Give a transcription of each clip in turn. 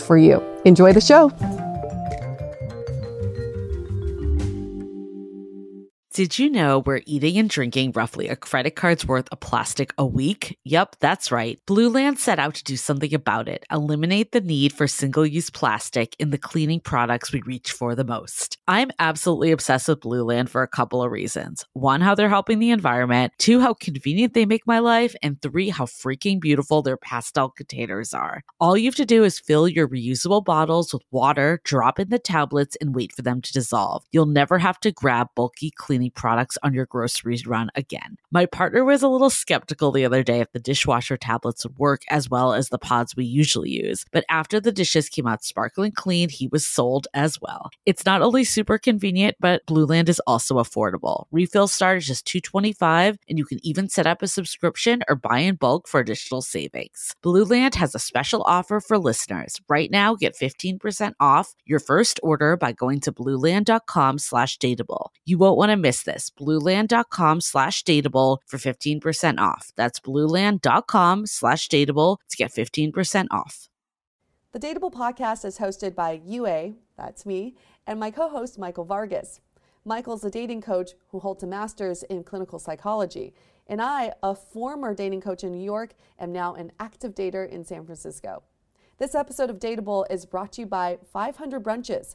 for you. Enjoy the show. Did you know we're eating and drinking roughly a credit card's worth of plastic a week? Yep, that's right. Blueland set out to do something about it, eliminate the need for single use plastic in the cleaning products we reach for the most. I'm absolutely obsessed with Blueland for a couple of reasons. One, how they're helping the environment. Two, how convenient they make my life. And three, how freaking beautiful their pastel containers are. All you have to do is fill your reusable bottles with water, drop in the tablets, and wait for them to dissolve. You'll never have to grab bulky cleaning products on your groceries run again. My partner was a little skeptical the other day if the dishwasher tablets would work as well as the pods we usually use, but after the dishes came out sparkling clean, he was sold as well. It's not only super convenient, but Blueland is also affordable. Refills start at just $2.25, and you can even set up a subscription or buy in bulk for additional savings. Blueland has a special offer for listeners. Right now, get 15% off your first order by going to blueland.com slash dateable. You won't want to miss this. Blueland.com slash dateable for 15% off. That's blueland.com slash dateable to get 15% off. The Dateable podcast is hosted by Yue, that's me, and my co host, Michael Vargas. Michael's a dating coach who holds a master's in clinical psychology, and I, a former dating coach in New York, am now an active dater in San Francisco. This episode of Dateable is brought to you by 500 Brunches.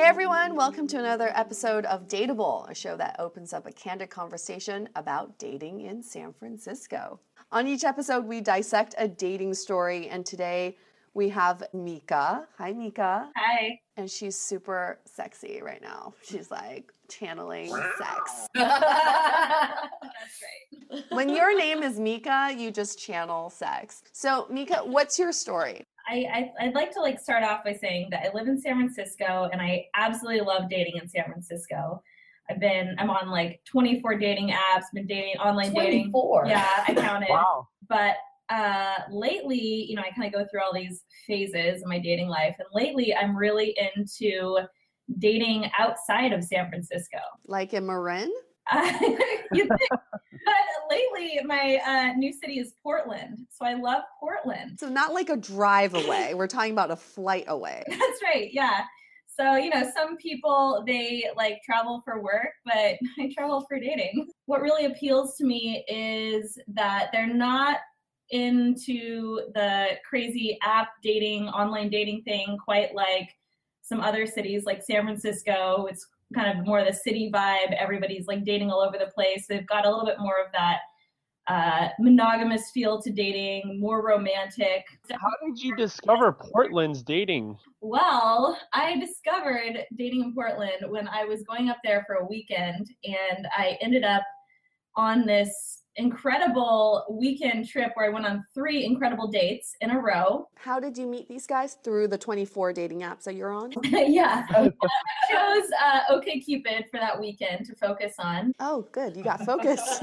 Hey everyone, welcome to another episode of Dateable, a show that opens up a candid conversation about dating in San Francisco. On each episode, we dissect a dating story, and today we have Mika. Hi, Mika. Hi. And she's super sexy right now. She's like channeling sex. That's right. when your name is Mika, you just channel sex. So, Mika, what's your story? I, I would like to like start off by saying that I live in San Francisco and I absolutely love dating in San Francisco. I've been I'm on like 24 dating apps, been dating online 24. dating. Yeah, I counted. Wow. But uh, lately, you know, I kind of go through all these phases in my dating life, and lately I'm really into dating outside of San Francisco. Like in Marin? Uh, you think, but lately, my uh, new city is Portland, so I love Portland. So, not like a drive away. We're talking about a flight away. That's right. Yeah. So, you know, some people they like travel for work, but I travel for dating. What really appeals to me is that they're not into the crazy app dating, online dating thing quite like some other cities like San Francisco. It's kind of more of the city vibe. Everybody's like dating all over the place. They've got a little bit more of that uh, monogamous feel to dating, more romantic. How did you discover Portland's dating? Well, I discovered dating in Portland when I was going up there for a weekend, and I ended up on this incredible weekend trip where I went on three incredible dates in a row. How did you meet these guys? Through the 24 dating apps that you're on? yeah. I chose uh, OKCupid for that weekend to focus on. Oh, good. You got focus.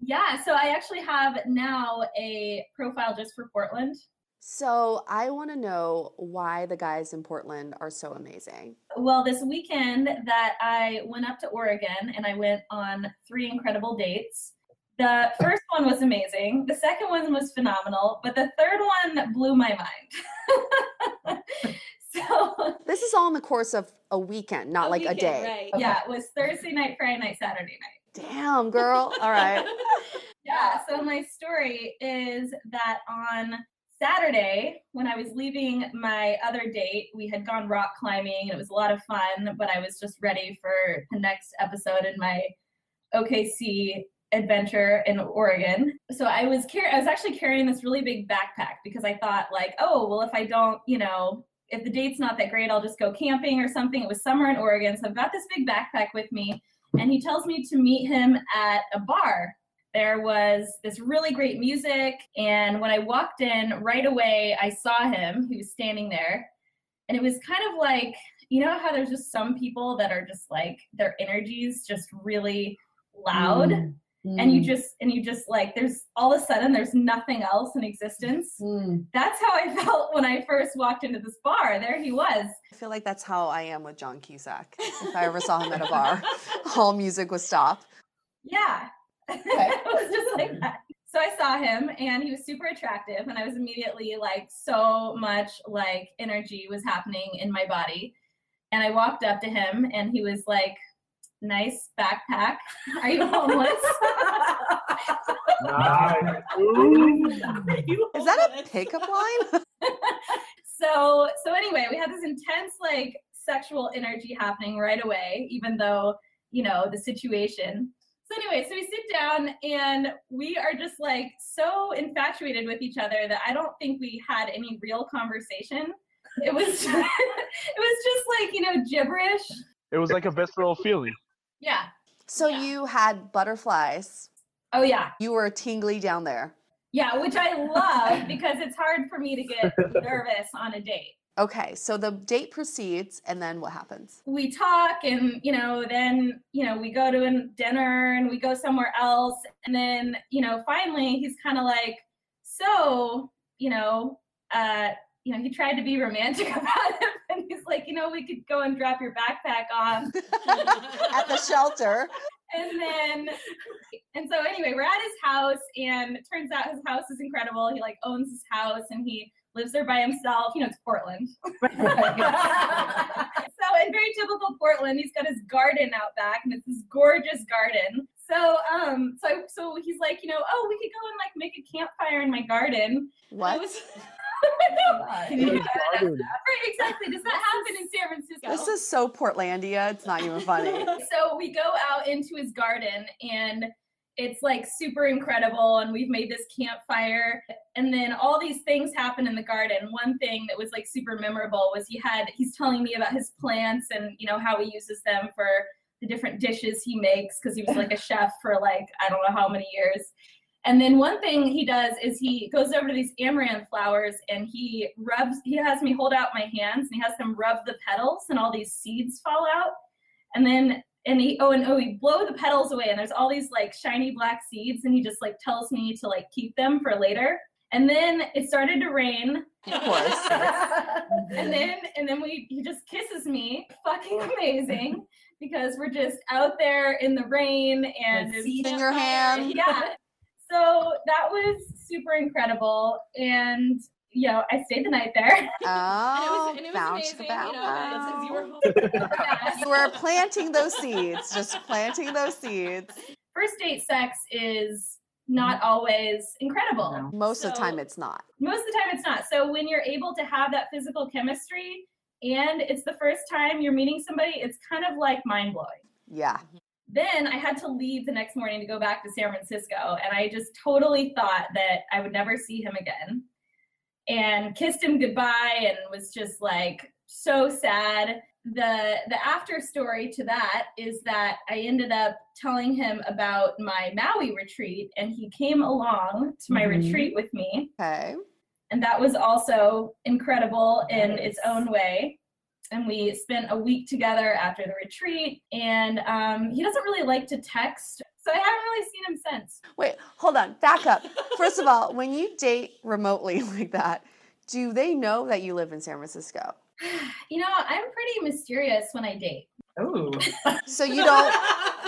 yeah. So I actually have now a profile just for Portland. So I want to know why the guys in Portland are so amazing. Well, this weekend that I went up to Oregon and I went on three incredible dates. The first one was amazing. The second one was phenomenal, but the third one blew my mind. so This is all in the course of a weekend, not like a day. Right. Okay. yeah, it was Thursday night, Friday night, Saturday night. Damn, girl. All right. Yeah, so my story is that on Saturday, when I was leaving my other date, we had gone rock climbing and it was a lot of fun, but I was just ready for the next episode in my OKC adventure in Oregon. So I was car- I was actually carrying this really big backpack because I thought like, oh, well if I don't, you know, if the date's not that great, I'll just go camping or something. It was summer in Oregon, so I've got this big backpack with me and he tells me to meet him at a bar there was this really great music and when i walked in right away i saw him he was standing there and it was kind of like you know how there's just some people that are just like their energies just really loud and you just and you just like there's all of a sudden there's nothing else in existence Mm. that's how i felt when i first walked into this bar there he was I feel like that's how I am with John Cusack. If I ever saw him at a bar, all music would stop. Yeah. it was just like that. So I saw him and he was super attractive and I was immediately like so much like energy was happening in my body. And I walked up to him and he was like, Nice backpack. Are you homeless? Nice. Ooh. Is that a pickup line? so so anyway, we had this intense like sexual energy happening right away, even though, you know, the situation. So anyway, so we sit down and we are just like so infatuated with each other that I don't think we had any real conversation. It was just, it was just like, you know, gibberish. It was like a visceral feeling. Yeah. So Yeah. you had butterflies. Oh yeah. You were tingly down there. Yeah, which I love because it's hard for me to get nervous on a date. Okay, so the date proceeds, and then what happens? we talk and you know then you know we go to a dinner and we go somewhere else and then you know finally he's kind of like so you know uh you know he tried to be romantic about it and he's like you know we could go and drop your backpack off At the shelter. and then and so anyway we're at his house and it turns out his house is incredible he like owns his house and he lives there by himself you know it's portland. So in very typical portland he's got his garden out back and it's this gorgeous garden. So um so so he's like you know oh we could go and like make a campfire in my garden. What? Right, In exactly. Does that happen in san francisco? This is so Portlandia. It's not even funny. so we go out into his garden and it's like super incredible and we've made this campfire. And then all these things happen in the garden. One thing that was like super memorable was he had he's telling me about his plants and you know how he uses them for the different dishes he makes because he was like a chef for like i don't know how many years. And then one thing he does is he goes over to these amaranth flowers and he rubs he has me hold out my hands and he has them rub the petals and all these seeds fall out. And then and he oh and oh he blow the petals away and there's all these like shiny black seeds and he just like tells me to like keep them for later. And then it started to rain. Of course. and then and then we he just kisses me. Fucking amazing. Because we're just out there in the rain and With it's- In your hand. yeah. So that was super incredible. And you know i stayed the night there Oh, and it was, and it bounce amazing, you bounce. you were home. You were planting those seeds, just planting those seeds. first date sex is not always incredible Most of the time, it's not. most of the time it's not so when you're able to have that physical chemistry and it's the first time you're meeting somebody it's kind of like mind-blowing Yeah. then I had to leave the next morning to go back to San Francisco, and I just totally thought that I would never see him again. And kissed him goodbye, and was just like so sad. the The after story to that is that I ended up telling him about my Maui retreat, and he came along to my Mhm. retreat with me, Okay. and that was also incredible in its own way and we spent a week together after the retreat and um, he doesn't really like to text so i haven't really seen him since Wait, hold on. Back up. First of all, when you date remotely like that, do they know that you live in San Francisco? you know i'm pretty mysterious when i date Oh. So you don't,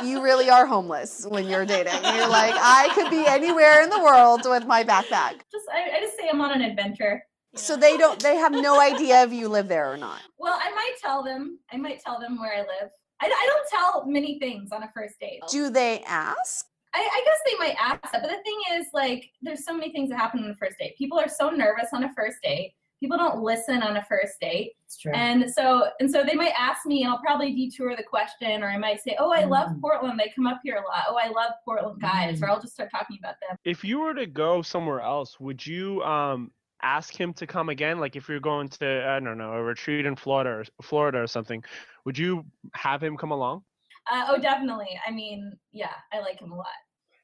you really are homeless when you're dating. You're like, I could be anywhere in the world with my backpack. Just I, I just say I'm on an adventure. So they don't, they have no idea if you live there or not. Well, I might tell them. I might tell them where I live. I, I don't tell many things on a first date. Do they ask? I, I guess they might ask that, but the thing is, like, there's so many things that happen on a first date. People are so nervous on a first date. People don't listen on a first date, It's true. and so and so they might ask me, and I'll probably detour the question, or I might say, "Oh, I love Mm. Portland. They come up here a lot. Oh, I love Portland guys," or I'll just start talking about them. If you were to go somewhere else, would you um ask him to come again? Like if you're going to I don't know a retreat in Florida or Florida or something, would you have him come along? Uh, oh, definitely. I mean, yeah, I like him a lot.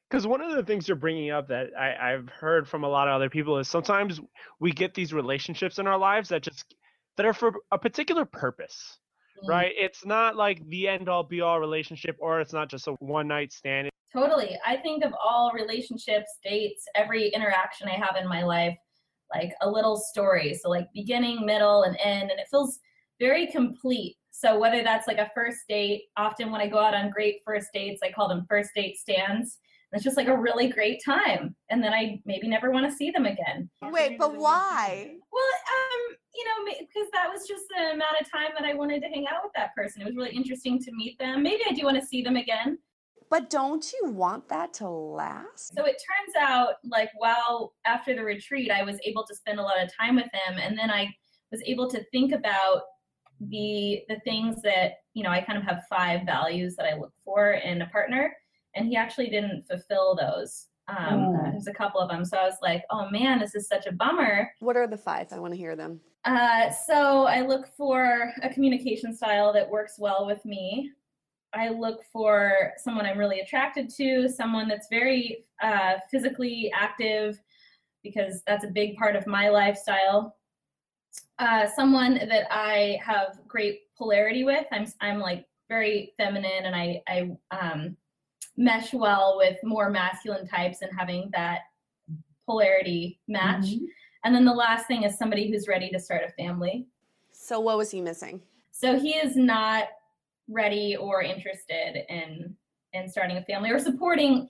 Because one of the things you're bringing up that I, I've heard from a lot of other people is sometimes we get these relationships in our lives that just that are for a particular purpose, Mm. right? It's not like the end all be all relationship, or it's not just a one night stand. Totally. I think of all relationships, dates, every interaction I have in my life like a little story. So, like beginning, middle, and end. And it feels very complete. So, whether that's like a first date, often when I go out on great first dates, I call them first date stands. And it's just like a really great time. And then I maybe never want to see them again. Wait, but why? Well, um, you know, because that was just the amount of time that I wanted to hang out with that person. It was really interesting to meet them. Maybe I do want to see them again. But don't you want that to last? So it turns out, like, while after the retreat, I was able to spend a lot of time with him, and then I was able to think about the the things that you know. I kind of have five values that I look for in a partner, and he actually didn't fulfill those. Um, Mm. There's a couple of them, so I was like, "Oh man, this is such a bummer." What are the five? I want to hear them. Uh, so I look for a communication style that works well with me. I look for someone I'm really attracted to, someone that's very uh, physically active, because that's a big part of my lifestyle. Uh, someone that I have great polarity with. I'm I'm like very feminine, and I I um, mesh well with more masculine types, and having that polarity match. Mhm. And then the last thing is somebody who's ready to start a family. So what was he missing? So he is not ready or interested in in starting a family or supporting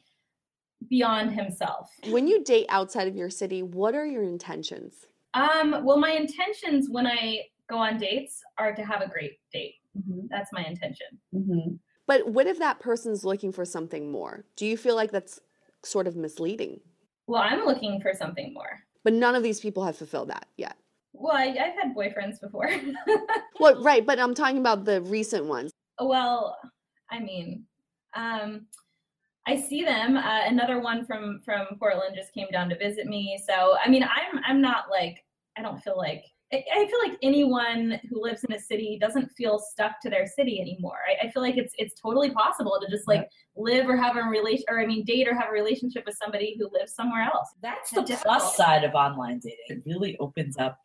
beyond himself. When you date outside of your city, what are your intentions? Um, well, my intentions when I go on dates are to have a great date. Mhm. That's my intention. Mhm. But what if that person's looking for something more? Do you feel like that's sort of misleading? Well, I'm looking for something more. But none of these people have fulfilled that yet. Well, I, I've had boyfriends before. Well, right, but I'm talking about the recent ones. Well, I mean, um, I see them. Uh, another one from from Portland just came down to visit me. So I mean, I'm I'm not like I don't feel like I, I feel like anyone who lives in a city doesn't feel stuck to their city anymore. I, I feel like it's it's totally possible to just like live or have a relation or I mean date or have a relationship with somebody who lives somewhere else. That's the plus side of online dating. It really opens up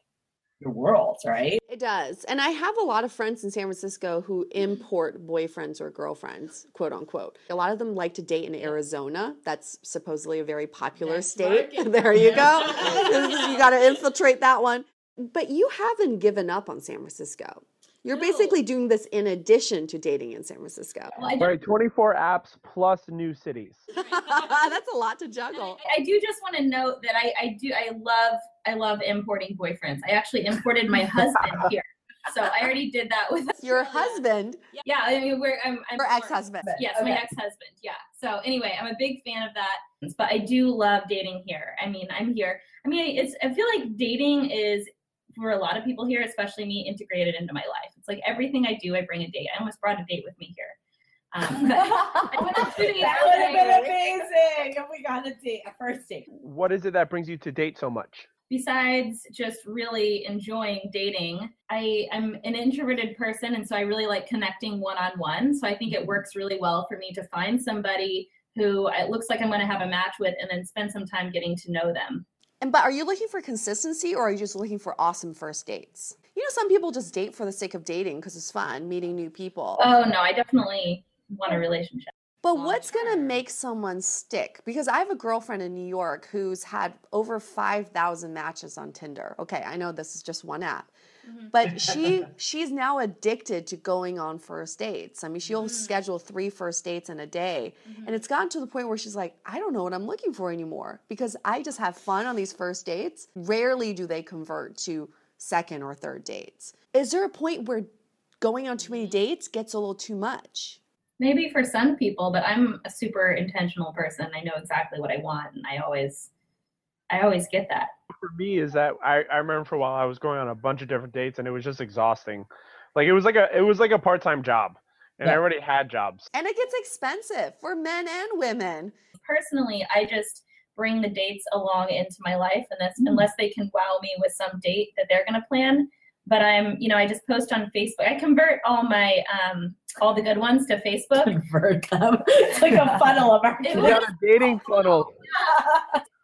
your world, right? It does. And I have a lot of friends in San Francisco who import boyfriends or girlfriends, quote unquote. A lot of them like to date in Arizona. That's supposedly a very popular Next state. there you go. you got to infiltrate that one. But you haven't given up on San Francisco. You're No. basically doing this in addition to dating in San Francisco. Well, I, All right, 24 apps plus new cities. That's a lot to juggle. I do just want to note that I, I do I love I love importing boyfriends. I actually imported my husband here. So I already did that with Your husband, Yeah, I mean we're I'm, I'm your ex-husband. Yes, my ex-husband. Yeah. So anyway, I'm a big fan of that, but I do love dating here. I mean, I'm here. I mean, it's I feel like dating is for a lot of people here, especially me, integrated into my life. It's like everything I do, I bring a date. I almost brought a date with me here. Um, I went on two that would have been amazing if we got a date, a first date. What is it that brings you to date so much? besides just really enjoying dating i i'm an introverted person and so i really like connecting one-on-one so i think it works really well for me to find somebody who it looks like i'm going to have a match with and then spend some time getting to know them And but are you looking for consistency or are you just looking for awesome first dates? You know, some people just date for the sake of dating because it's fun, meeting new people. oh no i definitely want a relationship But long what's going to make someone stick? Because I have a girlfriend in New York who's had over 5,000 matches on Tinder. Okay, I know this is just one app. Mhm. But she she's now addicted to going on first dates. I mean, she'll Mm. schedule three first dates in a day. And it's gotten to the point where she's like, I don't know what I'm looking for anymore because I just have fun on these first dates. Rarely do they convert to second or third dates. Is there a point where going on too many dates gets a little too much? Maybe for some people but i'm a super intentional person i know exactly what i want and i always i always get that for me is that I, I remember for a while I was going on a bunch of different dates and it was just exhausting. Like it was like a it was like a part time job. And I already had jobs. And it gets expensive for men and women. personally i just bring the dates along into my life and that's Mm. unless they can wow me with some date that they're going to plan but i'm you know i just post on facebook i convert all my um all the good ones to facebook Convert them. It's like a funnel of our. It You was- got a dating funnel.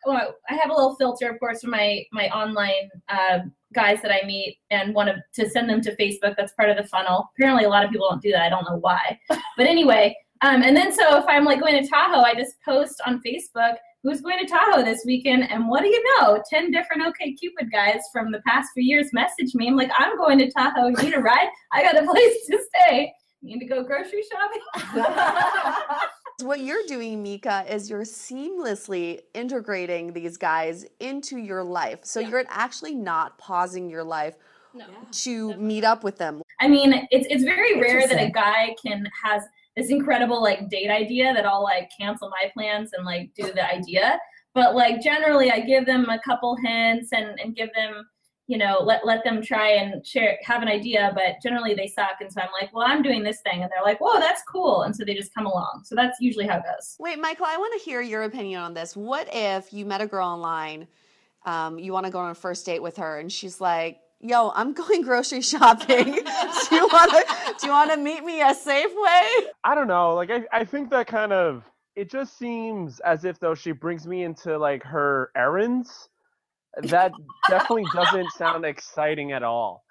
well, I have a little filter, of course, for my my online uh, guys that I meet and want to to send them to Facebook. That's part of the funnel. Apparently, a lot of people don't do that. I don't know why, but anyway. Um, and then so if I'm like going to Tahoe, I just post on Facebook who's going to Tahoe this weekend, and what do you know? Ten different OK Cupid guys from the past few years message me. I'm like, I'm going to Tahoe. You need a ride? I got a place to stay. You need to go grocery shopping? What you're doing, Mika, is you're seamlessly integrating these guys into your life. So Yeah. you're actually not pausing your life no. to meet up with them. I mean, it's it's very rare that a guy can has this incredible like date idea that I'll like cancel my plans and like do the idea. But like generally, I give them a couple hints and and give them you know let let them try and share have an idea. But generally, they suck, and so I'm like, well, I'm doing this thing, and they're like, whoa, that's cool, and so they just come along. So that's usually how it goes. Wait, Michael, I want to hear your opinion on this. What if you met a girl online, um, you want to go on a first date with her, and she's like, "Yo, I'm going grocery shopping. do you want to? Do you want to meet me at Safeway?" I don't know. Like I, I think that kind of it just seems as if though she brings me into like her errands. That definitely doesn't sound exciting at all.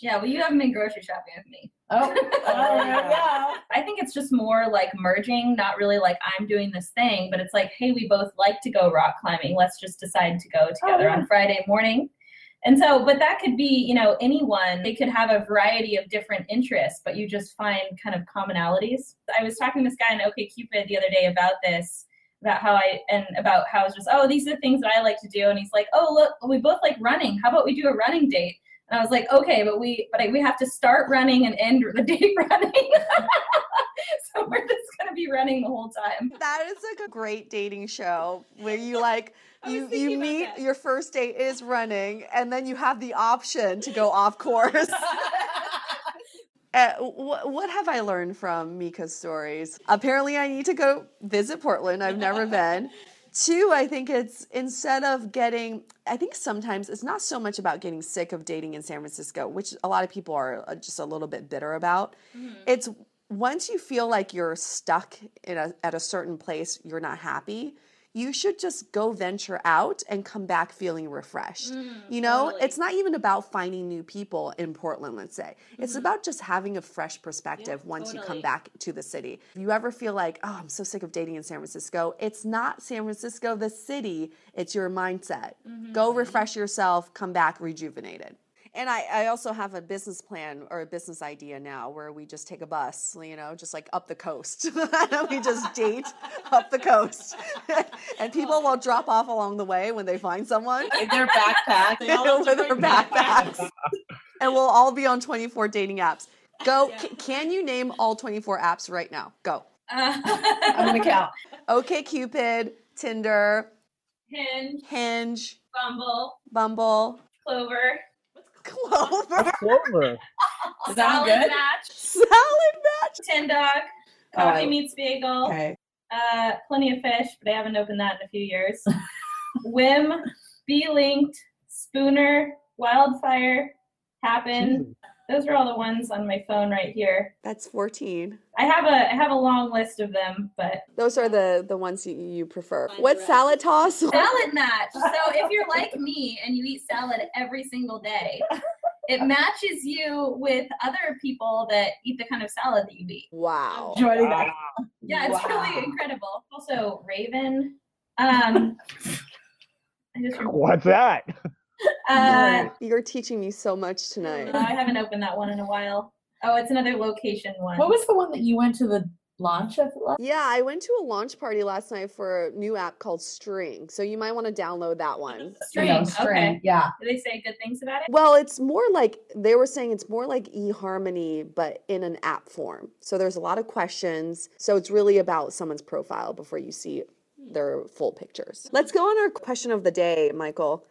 Yeah, well, you haven't been grocery shopping with me. Oh, oh yeah. I think it's just more like merging, not really like I'm doing this thing, but it's like, hey, we both like to go rock climbing. Let's just decide to go together oh, yeah. on Friday morning. And so, but that could be, you know, anyone. They could have a variety of different interests, but you just find kind of commonalities. I was talking to this guy in OkCupid the other day about this, about how I, and about how I was just, oh, these are the things that I like to do. And he's like, oh, look, we both like running. How about we do a running date? And I was like, okay, but we, but we have to start running and end the date running. so we're just gonna be running the whole time. That is like a great dating show where you like you you meet your first date is running, and then you have the option to go off course. Uh, wh- what have I learned from Mika's stories? Apparently, I need to go visit Portland. I've never been. Two, I think it's instead of getting, I think sometimes it's not so much about getting sick of dating in San Francisco, which a lot of people are uh, just a little bit bitter about. It's once you feel like you're stuck in a, at a certain place, you're not happy. You should just go venture out and come back feeling refreshed. Mm-hmm. you know, totally. it's not even about finding new people in Portland, let's say. It's mm-hmm. about just having a fresh perspective once you come back to the city. If you ever feel like, oh, I'm so sick of dating in San Francisco, it's not San Francisco, the city, it's your mindset. Mm-hmm. Go refresh yourself, come back rejuvenated. And I, I also have a business plan or a business idea now where we just take a bus, you know, just like up the coast. we just date up the coast. and people will drop off along the way when they find someone In their backpack. With their different backpacks. and we'll all be on 24 dating apps. Go, c- can you name all 24 apps right now? Go. Uh, I'm gonna count. OkCupid, Tinder, Hinge, Hinge, Bumble, Bumble, Clover, Clover, Clover. Is that Salad good? Match, Salad Match. Tin Dog, Coffee I- Meets Bagel, Okay. uh, Plenty of Fish, but I haven't opened that in a few years. Whim, Be Linked, Spooner, Wildfire, Happn. Those are all the ones on my phone right here. That's 14. I have a I have a long list of them, but Those are the the ones you, you prefer. What salad toss? salad match. So if you're like me and you eat salad every single day, it matches you with other people that eat the kind of salad that you eat. Wow. Joining that. Yeah, it's Wow. really incredible. Also, Raven. Um, I just What's that? uh, You're teaching me so much tonight. I haven't opened that one in a while. Oh, it's another location one. What was the one that you went to the launch of? last- Yeah, I went to a launch party last night for a new app called String. So you might want to download that one. String? No, string. Okay. Yeah. Do they say good things about it? Well, it's more like they were saying it's more like eHarmony, but in an app form. So there's a lot of questions. So it's really about someone's profile before you see their full pictures. Let's go on our question of the day, Michael.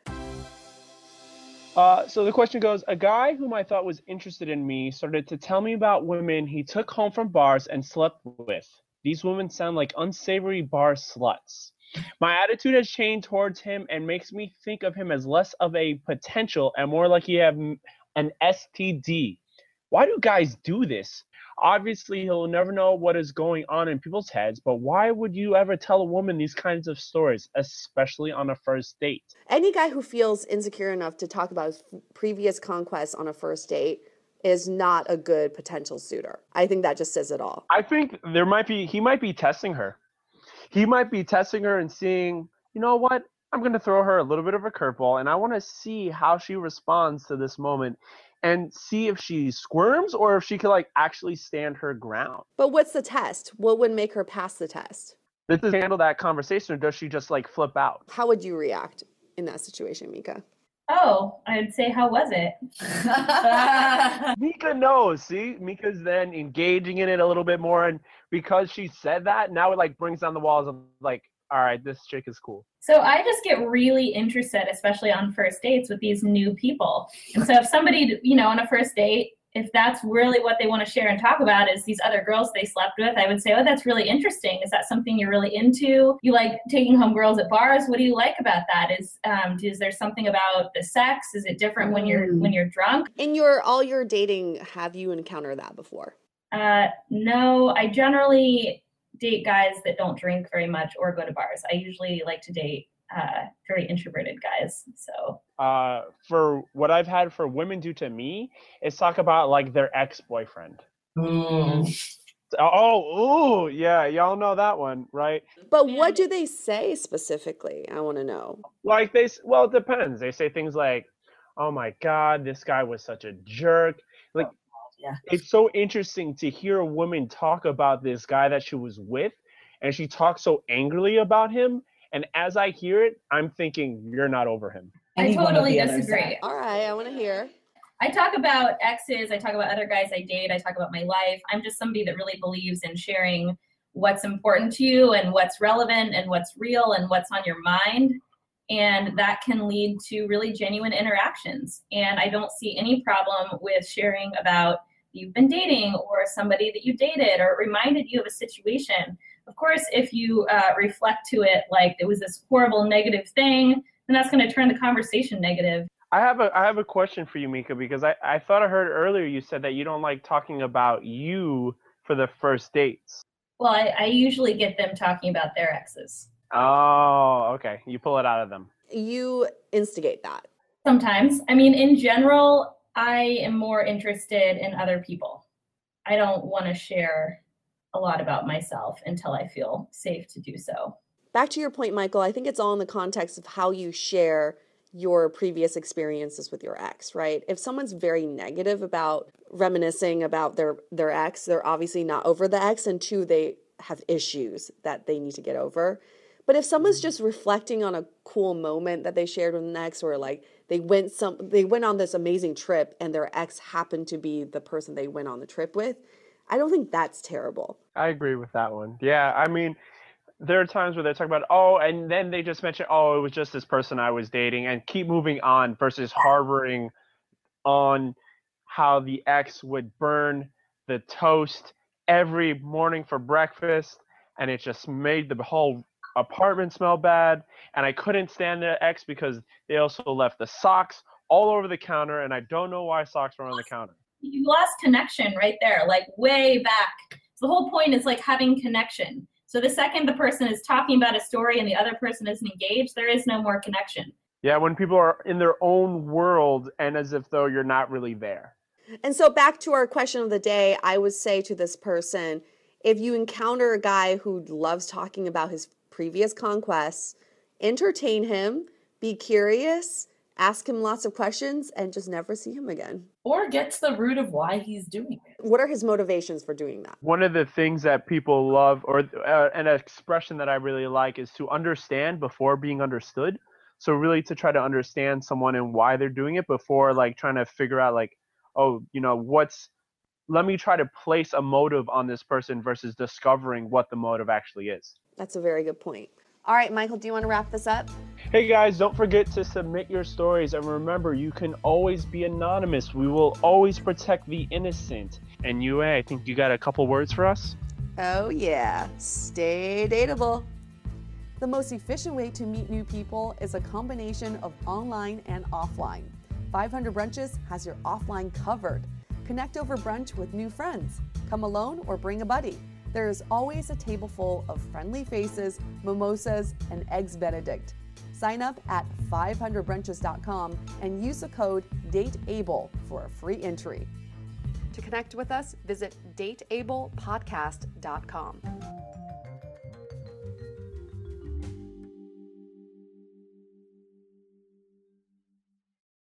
Uh, so the question goes: A guy whom I thought was interested in me started to tell me about women he took home from bars and slept with. These women sound like unsavory bar sluts. My attitude has changed towards him and makes me think of him as less of a potential and more like he have an STD. Why do guys do this? Obviously, he'll never know what is going on in people's heads, but why would you ever tell a woman these kinds of stories, especially on a first date? Any guy who feels insecure enough to talk about his previous conquests on a first date is not a good potential suitor. I think that just says it all. I think there might be he might be testing her. He might be testing her and seeing, you know what? I'm going to throw her a little bit of a curveball and I want to see how she responds to this moment and see if she squirms or if she can like actually stand her ground. But what's the test? What would make her pass the test? Does she handle that conversation or does she just like flip out? How would you react in that situation, Mika? Oh, I'd say, how was it? Mika knows. See, Mika's then engaging in it a little bit more, and because she said that, now it like brings down the walls of like, all right, this chick is cool. So I just get really interested, especially on first dates with these new people. And so if somebody, you know, on a first date, if that's really what they want to share and talk about is these other girls they slept with, I would say, oh, that's really interesting. Is that something you're really into? You like taking home girls at bars? What do you like about that? Is um, is there something about the sex? Is it different when you're Mm. when you're drunk? In your all your dating, have you encountered that before? Uh, no, I generally date guys that don't drink very much or go to bars. I usually like to date uh, very introverted guys. So uh, for what I've had for women do to me is talk about like their ex boyfriend. Mm. Oh, ooh, yeah, y'all know that one, right? But what do they say specifically? I want to know. Like they, well, it depends. They say things like, "Oh my God, this guy was such a jerk." Like, yeah. it's so interesting to hear a woman talk about this guy that she was with, and she talks so angrily about him. And as I hear it, I'm thinking, "You're not over him." I Anyone totally disagree. All right, I want to hear. I talk about exes, I talk about other guys I date, I talk about my life. I'm just somebody that really believes in sharing what's important to you and what's relevant and what's real and what's on your mind. And that can lead to really genuine interactions. And I don't see any problem with sharing about you've been dating or somebody that you dated or reminded you of a situation. Of course, if you uh, reflect to it like it was this horrible negative thing, then that's going to turn the conversation negative. I have a I have a question for you, Mika, because I, I thought I heard earlier you said that you don't like talking about you for the first dates. Well, I, I usually get them talking about their exes. Oh, okay. You pull it out of them. You instigate that. Sometimes. I mean, in general, I am more interested in other people. I don't want to share a lot about myself until I feel safe to do so. Back to your point, Michael, I think it's all in the context of how you share your previous experiences with your ex, right? If someone's very negative about reminiscing about their their ex, they're obviously not over the ex and two they have issues that they need to get over. But if someone's just reflecting on a cool moment that they shared with an ex or like they went some they went on this amazing trip and their ex happened to be the person they went on the trip with, I don't think that's terrible. I agree with that one. Yeah, I mean, there are times where they talk about, oh, and then they just mention, oh, it was just this person I was dating, and keep moving on versus harboring on how the ex would burn the toast every morning for breakfast, and it just made the whole apartment smell bad. And I couldn't stand the ex because they also left the socks all over the counter, and I don't know why socks were on the counter. You lost connection right there, like way back. So the whole point is like having connection. So the second the person is talking about a story and the other person isn't engaged, there is no more connection. Yeah, when people are in their own world and as if though you're not really there. And so, back to our question of the day, I would say to this person if you encounter a guy who loves talking about his previous conquests, entertain him, be curious, ask him lots of questions, and just never see him again. Or get to the root of why he's doing it. What are his motivations for doing that? One of the things that people love, or uh, an expression that I really like, is to understand before being understood. So, really, to try to understand someone and why they're doing it before like trying to figure out, like, oh, you know, what's let me try to place a motive on this person versus discovering what the motive actually is. That's a very good point. All right, Michael, do you want to wrap this up? Hey guys, don't forget to submit your stories and remember you can always be anonymous. We will always protect the innocent. And Yue, eh, I think you got a couple words for us? Oh, yeah. Stay dateable. The most efficient way to meet new people is a combination of online and offline. 500 Brunches has your offline covered. Connect over brunch with new friends. Come alone or bring a buddy. There is always a table full of friendly faces, mimosas, and eggs Benedict. Sign up at 500brunches.com and use the code DATEABLE for a free entry. To connect with us, visit dateablepodcast.com.